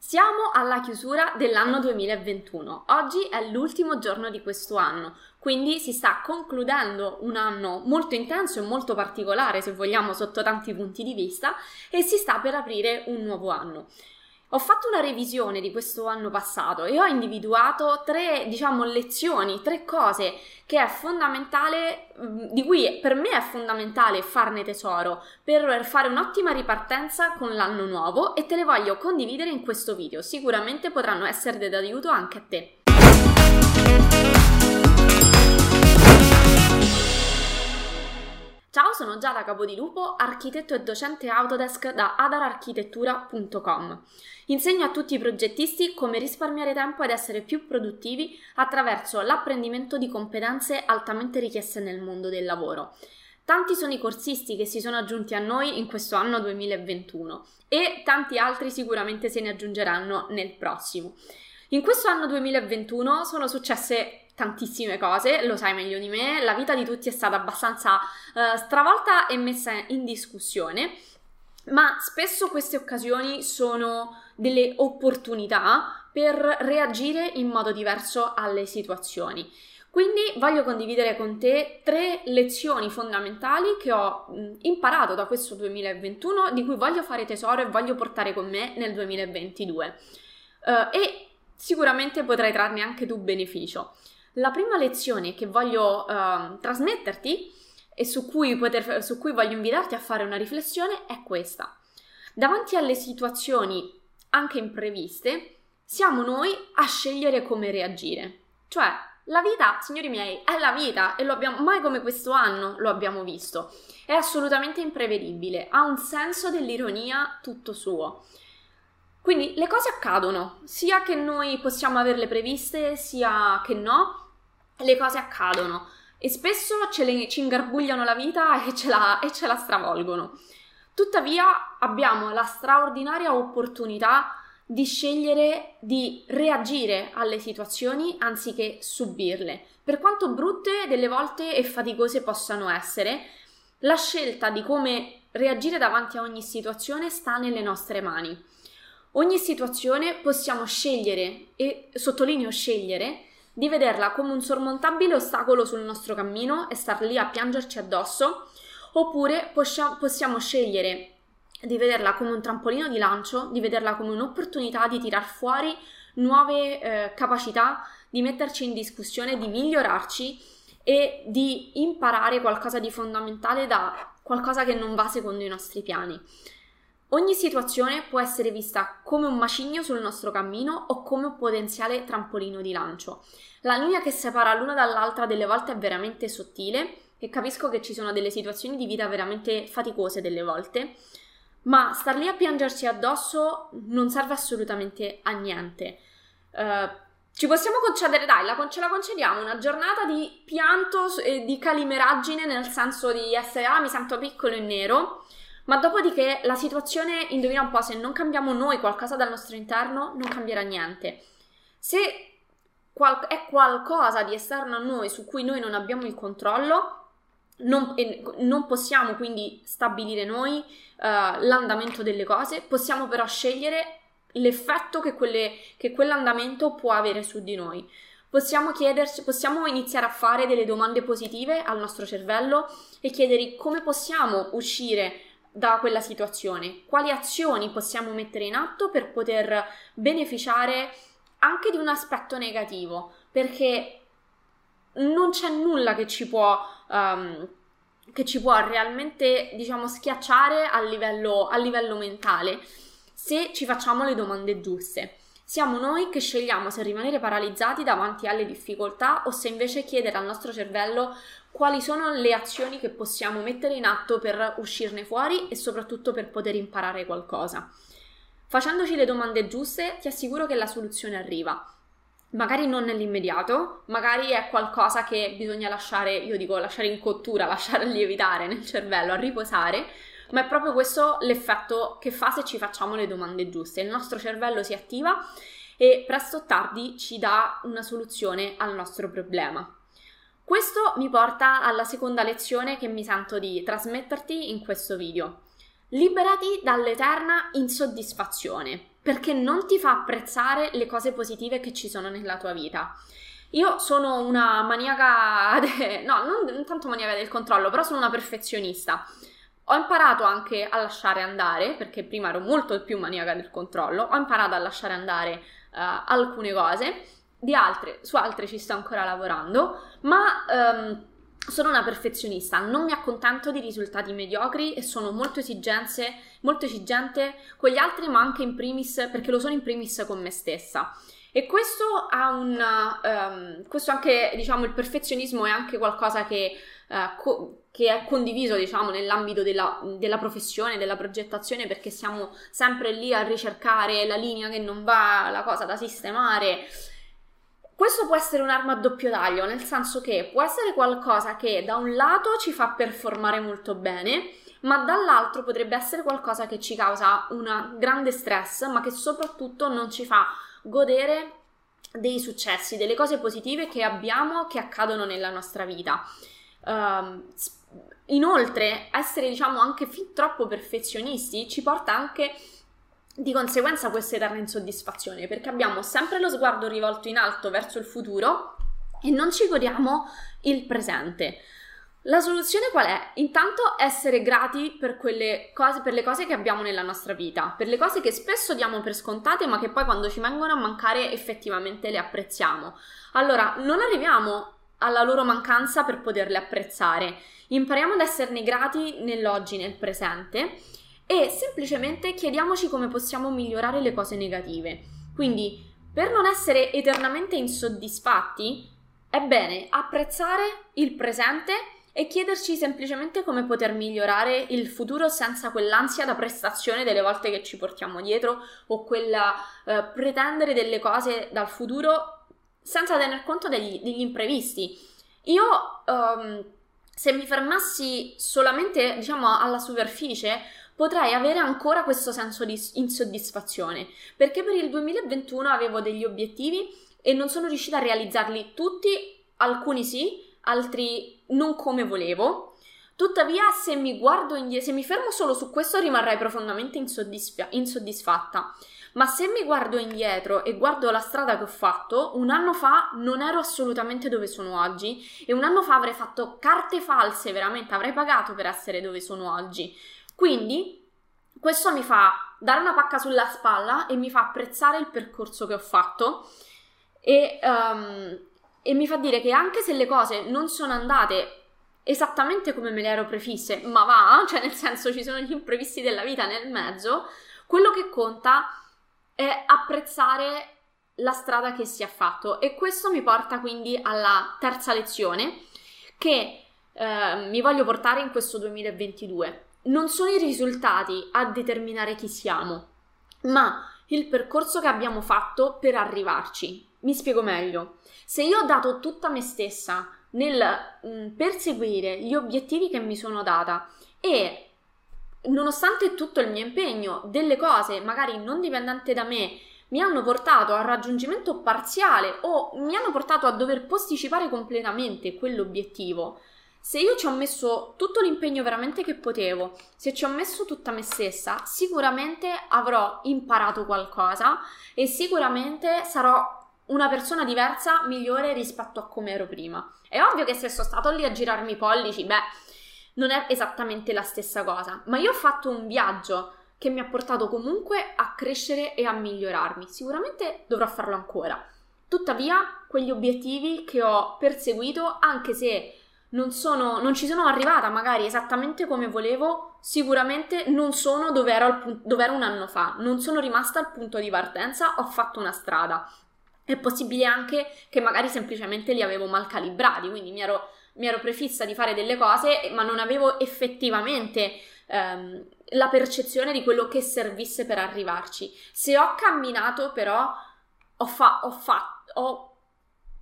Siamo alla chiusura dell'anno 2021. Oggi è l'ultimo giorno di questo anno, quindi si sta concludendo un anno molto intenso e molto particolare, se vogliamo, sotto tanti punti di vista, e si sta per aprire un nuovo anno. Ho fatto una revisione di questo anno passato e ho individuato tre, diciamo, lezioni, tre cose che è fondamentale, mm, di cui per me è fondamentale farne tesoro per fare un'ottima ripartenza con l'anno nuovo e te le voglio condividere in questo video. Sicuramente potranno essere d'aiuto anche a te. Ciao, sono Giada Capodilupo, architetto e docente Autodesk da adararchitettura.com. Insegno a tutti i progettisti come risparmiare tempo ed essere più produttivi attraverso l'apprendimento di competenze altamente richieste nel mondo del lavoro. Tanti sono i corsisti che si sono aggiunti a noi in questo anno 2021 e tanti altri sicuramente se ne aggiungeranno nel prossimo. In questo anno 2021 sono successe tantissime cose, lo sai meglio di me, la vita di tutti è stata abbastanza uh, stravolta e messa in discussione, ma spesso queste occasioni sono delle opportunità per reagire in modo diverso alle situazioni. Quindi voglio condividere con te tre lezioni fondamentali che ho imparato da questo 2021, di cui voglio fare tesoro e voglio portare con me nel 2022. Uh, eh, e sicuramente potrai trarne anche tu beneficio. La prima lezione che voglio uh, trasmetterti e su cui, poter, su cui voglio invitarti a fare una riflessione è questa. Davanti alle situazioni anche impreviste, siamo noi a scegliere come reagire. Cioè, la vita, signori miei, è la vita e lo abbiamo mai come questo anno lo abbiamo visto. È assolutamente imprevedibile, ha un senso dell'ironia tutto suo. Quindi le cose accadono, sia che noi possiamo averle previste, sia che no, le cose accadono e spesso le, ci ingarbugliano la vita e ce la, e ce la stravolgono. Tuttavia abbiamo la straordinaria opportunità di scegliere di reagire alle situazioni anziché subirle. Per quanto brutte delle volte e faticose possano essere, la scelta di come reagire davanti a ogni situazione sta nelle nostre mani. Ogni situazione possiamo scegliere, e sottolineo scegliere, di vederla come un sormontabile ostacolo sul nostro cammino e star lì a piangerci addosso, oppure possiamo scegliere di vederla come un trampolino di lancio, di vederla come un'opportunità di tirar fuori nuove eh, capacità, di metterci in discussione, di migliorarci e di imparare qualcosa di fondamentale da qualcosa che non va secondo i nostri piani. Ogni situazione può essere vista come un macigno sul nostro cammino o come un potenziale trampolino di lancio. La linea che separa l'una dall'altra delle volte è veramente sottile e capisco che ci sono delle situazioni di vita veramente faticose delle volte, ma star lì a piangerci addosso non serve assolutamente a niente. Uh, ci possiamo concedere, dai, la, ce la concediamo una giornata di pianto e di calimeraggine nel senso di essere, ah, mi sento piccolo e nero ma dopodiché la situazione, indovina un po', se non cambiamo noi qualcosa dal nostro interno, non cambierà niente. Se qual- è qualcosa di esterno a noi su cui noi non abbiamo il controllo, non, non possiamo quindi stabilire noi uh, l'andamento delle cose, possiamo però scegliere l'effetto che, quelle, che quell'andamento può avere su di noi. Possiamo, chiederci, possiamo iniziare a fare delle domande positive al nostro cervello e chiedere come possiamo uscire da quella situazione, quali azioni possiamo mettere in atto per poter beneficiare anche di un aspetto negativo, perché non c'è nulla che ci può, um, che ci può realmente, diciamo, schiacciare a livello, a livello mentale se ci facciamo le domande giuste. Siamo noi che scegliamo se rimanere paralizzati davanti alle difficoltà o se invece chiedere al nostro cervello quali sono le azioni che possiamo mettere in atto per uscirne fuori e soprattutto per poter imparare qualcosa. Facendoci le domande giuste ti assicuro che la soluzione arriva. Magari non nell'immediato, magari è qualcosa che bisogna lasciare, io dico lasciare in cottura, lasciare lievitare nel cervello, a riposare, ma è proprio questo l'effetto che fa se ci facciamo le domande giuste. Il nostro cervello si attiva e presto o tardi ci dà una soluzione al nostro problema. Questo mi porta alla seconda lezione che mi sento di trasmetterti in questo video. Liberati dall'eterna insoddisfazione. perché non ti fa apprezzare le cose positive che ci sono nella tua vita. Io sono una maniaca, de... no, non tanto maniaca del controllo, però sono una perfezionista. Ho imparato anche a lasciare andare, perché prima ero molto più maniaca del controllo, ho imparato a lasciare andare uh, alcune cose, di altre, su altre ci sto ancora lavorando, ma um, sono una perfezionista, non mi accontento di risultati mediocri e sono molto, molto esigente con gli altri, ma anche in primis, perché lo sono in primis con me stessa. E questo ha un. Um, questo anche, diciamo, il perfezionismo è anche qualcosa che, uh, co- che è condiviso, diciamo, nell'ambito della, della, professione, della progettazione, perché siamo sempre lì a ricercare la linea che non va, la cosa da sistemare. Questo può essere un'arma a doppio taglio, nel senso che può essere qualcosa che da un lato ci fa performare molto bene, ma dall'altro potrebbe essere qualcosa che ci causa un grande stress, ma che soprattutto non ci fa godere dei successi, delle cose positive che abbiamo che accadono nella nostra vita. Um, inoltre, essere diciamo anche fin troppo perfezionisti ci porta anche di conseguenza a questa eterna insoddisfazione perché abbiamo sempre lo sguardo rivolto in alto verso il futuro e non ci godiamo il presente. La soluzione qual è? Intanto essere grati per, cose, per le cose che abbiamo nella nostra vita, per le cose che spesso diamo per scontate ma che poi quando ci vengono a mancare effettivamente le apprezziamo. Allora, non arriviamo alla loro mancanza per poterle apprezzare, impariamo ad esserne grati nell'oggi, nel presente e semplicemente chiediamoci come possiamo migliorare le cose negative. Quindi, per non essere eternamente insoddisfatti, è bene apprezzare il presente e chiederci semplicemente come poter migliorare il futuro senza quell'ansia da prestazione delle volte che ci portiamo dietro o quella eh, pretendere delle cose dal futuro senza tener conto degli, degli imprevisti. Io um, se mi fermassi solamente diciamo alla superficie potrei avere ancora questo senso di insoddisfazione perché per il 2021 avevo degli obiettivi e non sono riuscita a realizzarli tutti, alcuni sì, altri non come volevo. Tuttavia, se mi guardo indietro, se mi fermo solo su questo, rimarrei profondamente insoddisfa- insoddisfatta. Ma se mi guardo indietro e guardo la strada che ho fatto, un anno fa non ero assolutamente dove sono oggi e un anno fa avrei fatto carte false, veramente avrei pagato per essere dove sono oggi. Quindi questo mi fa dare una pacca sulla spalla e mi fa apprezzare il percorso che ho fatto e um, e mi fa dire che anche se le cose non sono andate esattamente come me le ero prefisse, ma va, cioè nel senso ci sono gli imprevisti della vita nel mezzo, quello che conta è apprezzare la strada che si è fatto e questo mi porta quindi alla terza lezione che eh, mi voglio portare in questo 2022. Non sono i risultati a determinare chi siamo, ma il percorso che abbiamo fatto per arrivarci. Mi spiego meglio. Se io ho dato tutta me stessa nel mh, mm, perseguire gli obiettivi che mi sono data e nonostante tutto il mio impegno, delle cose magari non dipendenti da me mi hanno portato al raggiungimento parziale o mi hanno portato a dover posticipare completamente quell'obiettivo, se io ci ho messo tutto l'impegno veramente che potevo, se ci ho messo tutta me stessa, sicuramente avrò imparato qualcosa e sicuramente sarò una persona diversa, migliore rispetto a come ero prima. È ovvio che se sono stato lì a girarmi i pollici, beh, non è esattamente la stessa cosa, ma io ho fatto un viaggio che mi ha portato comunque a crescere e a migliorarmi. Sicuramente dovrò farlo ancora. Tuttavia, quegli obiettivi che ho perseguito, anche se non, sono, non ci sono arrivata magari esattamente come volevo, sicuramente non sono dove ero, al, dove ero un anno fa, non sono rimasta al punto di partenza, ho fatto una strada. È possibile anche che magari semplicemente li avevo mal calibrati, quindi mi ero, mi ero prefissa di fare delle cose, ma non avevo effettivamente ehm, la percezione di quello che servisse per arrivarci. Se ho camminato, però, ho, fa- ho fatto,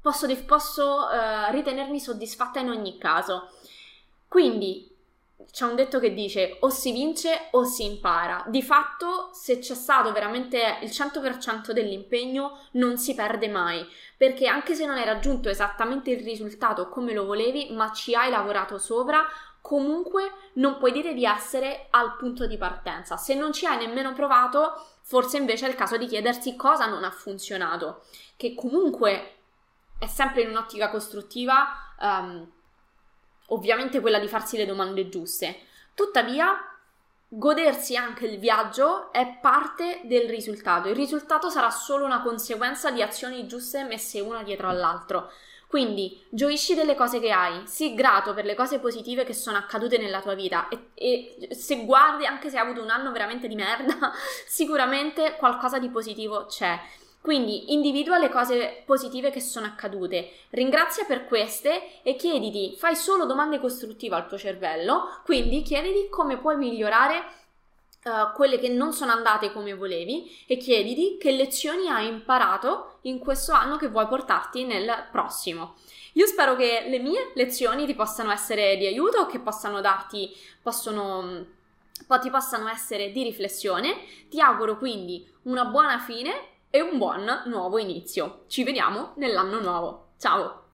posso, posso eh, ritenermi soddisfatta in ogni caso. Quindi c'è un detto che dice o si vince o si impara. Di fatto, se c'è stato veramente il 100% dell'impegno, non si perde mai, perché anche se non hai raggiunto esattamente il risultato come lo volevi, ma ci hai lavorato sopra, comunque non puoi dire di essere al punto di partenza. Se non ci hai nemmeno provato, forse invece è il caso di chiedersi cosa non ha funzionato, che comunque è sempre in un'ottica costruttiva, um, ovviamente quella di farsi le domande giuste. Tuttavia, godersi anche il viaggio è parte del risultato. Il risultato sarà solo una conseguenza di azioni giuste messe una dietro all'altro. Quindi gioisci delle cose che hai, sii grato per le cose positive che sono accadute nella tua vita e, e, se guardi, anche se hai avuto un anno veramente di merda, sicuramente qualcosa di positivo c'è. Quindi individua le cose positive che sono accadute, ringrazia per queste e chiediti, fai solo domande costruttive al tuo cervello, quindi chiediti come puoi migliorare uh, quelle che non sono andate come volevi e chiediti che lezioni hai imparato in questo anno che vuoi portarti nel prossimo. Io spero che le mie lezioni ti possano essere di aiuto, che possano darti, possono, ti possano essere di riflessione. Ti auguro quindi una buona fine e un buon nuovo inizio. Ci vediamo nell'anno nuovo. Ciao!